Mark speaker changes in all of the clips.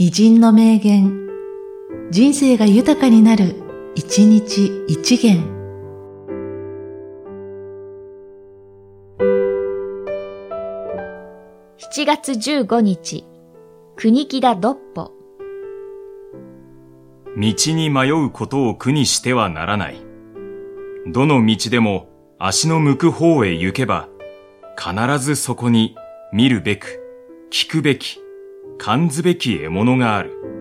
Speaker 1: 偉人の名言、人生が豊かになる、一日一元。
Speaker 2: 7月15日、国木田独歩。
Speaker 3: 道に迷うことを苦にしてはならない。どの道でも足の向く方へ行けば、必ずそこに見るべく、聞くべき、感ずべき獲物がある。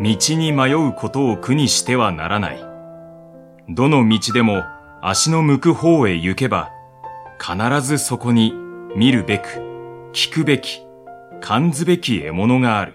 Speaker 3: 道に迷うことを苦にしてはならない。どの道でも足の向く方へ行けば、必ずそこに見るべく、聞くべき、感ずべき獲物がある。